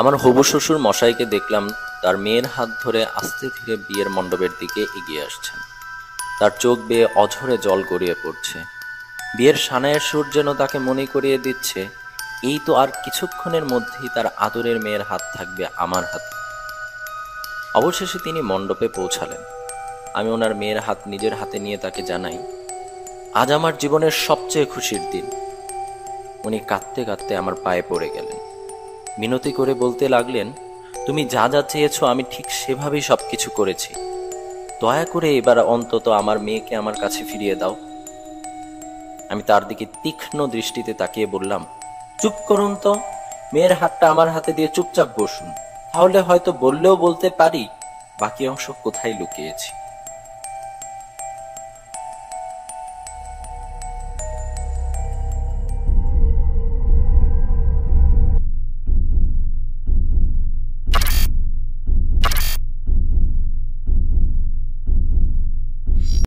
আমার হবু শ্বশুর মশাইকে দেখলাম তার মেয়ের হাত ধরে আস্তে ধীরে বিয়ের মণ্ডপের দিকে এগিয়ে আসছেন। তার চোখ বেয়ে অঝরে জল গড়িয়ে পড়ছে। বিয়ের সানায়ের সুর যেন তাকে মনে করিয়ে দিচ্ছে, এই তো আর কিছুক্ষণের মধ্যেই তার আদরের মেয়ের হাত থাকবে আমার হাতে। অবশেষে তিনি মণ্ডপে পৌঁছালেন। আমি ওনার মেয়ের হাত নিজের হাতে নিয়ে তাকে জানাই, আজ আমার জীবনের সবচেয়ে খুশির দিন। উনি কাঁদতে কাঁদতে আমার পায়ে পড়ে গেলেন। মিনতি করে বলতে লাগলেন, তুমি যা যা চেয়েছো আমি ঠিক সেভাবেই সবকিছু করেছি। দয়া করে এবার অন্তত আমার মেয়েকে আমার কাছে ফিরিয়ে দাও। আমি তার দিকে তীক্ষ্ণ দৃষ্টিতে তাকিয়ে বললাম, চুপ করুন তো, মেয়ের হাতটা আমার হাতে দিয়ে চুপচাপ বসুন। তাহলে হয়তো বললেও বলতে পারি, বাকি অংশ কোথায় লুকিয়েছি?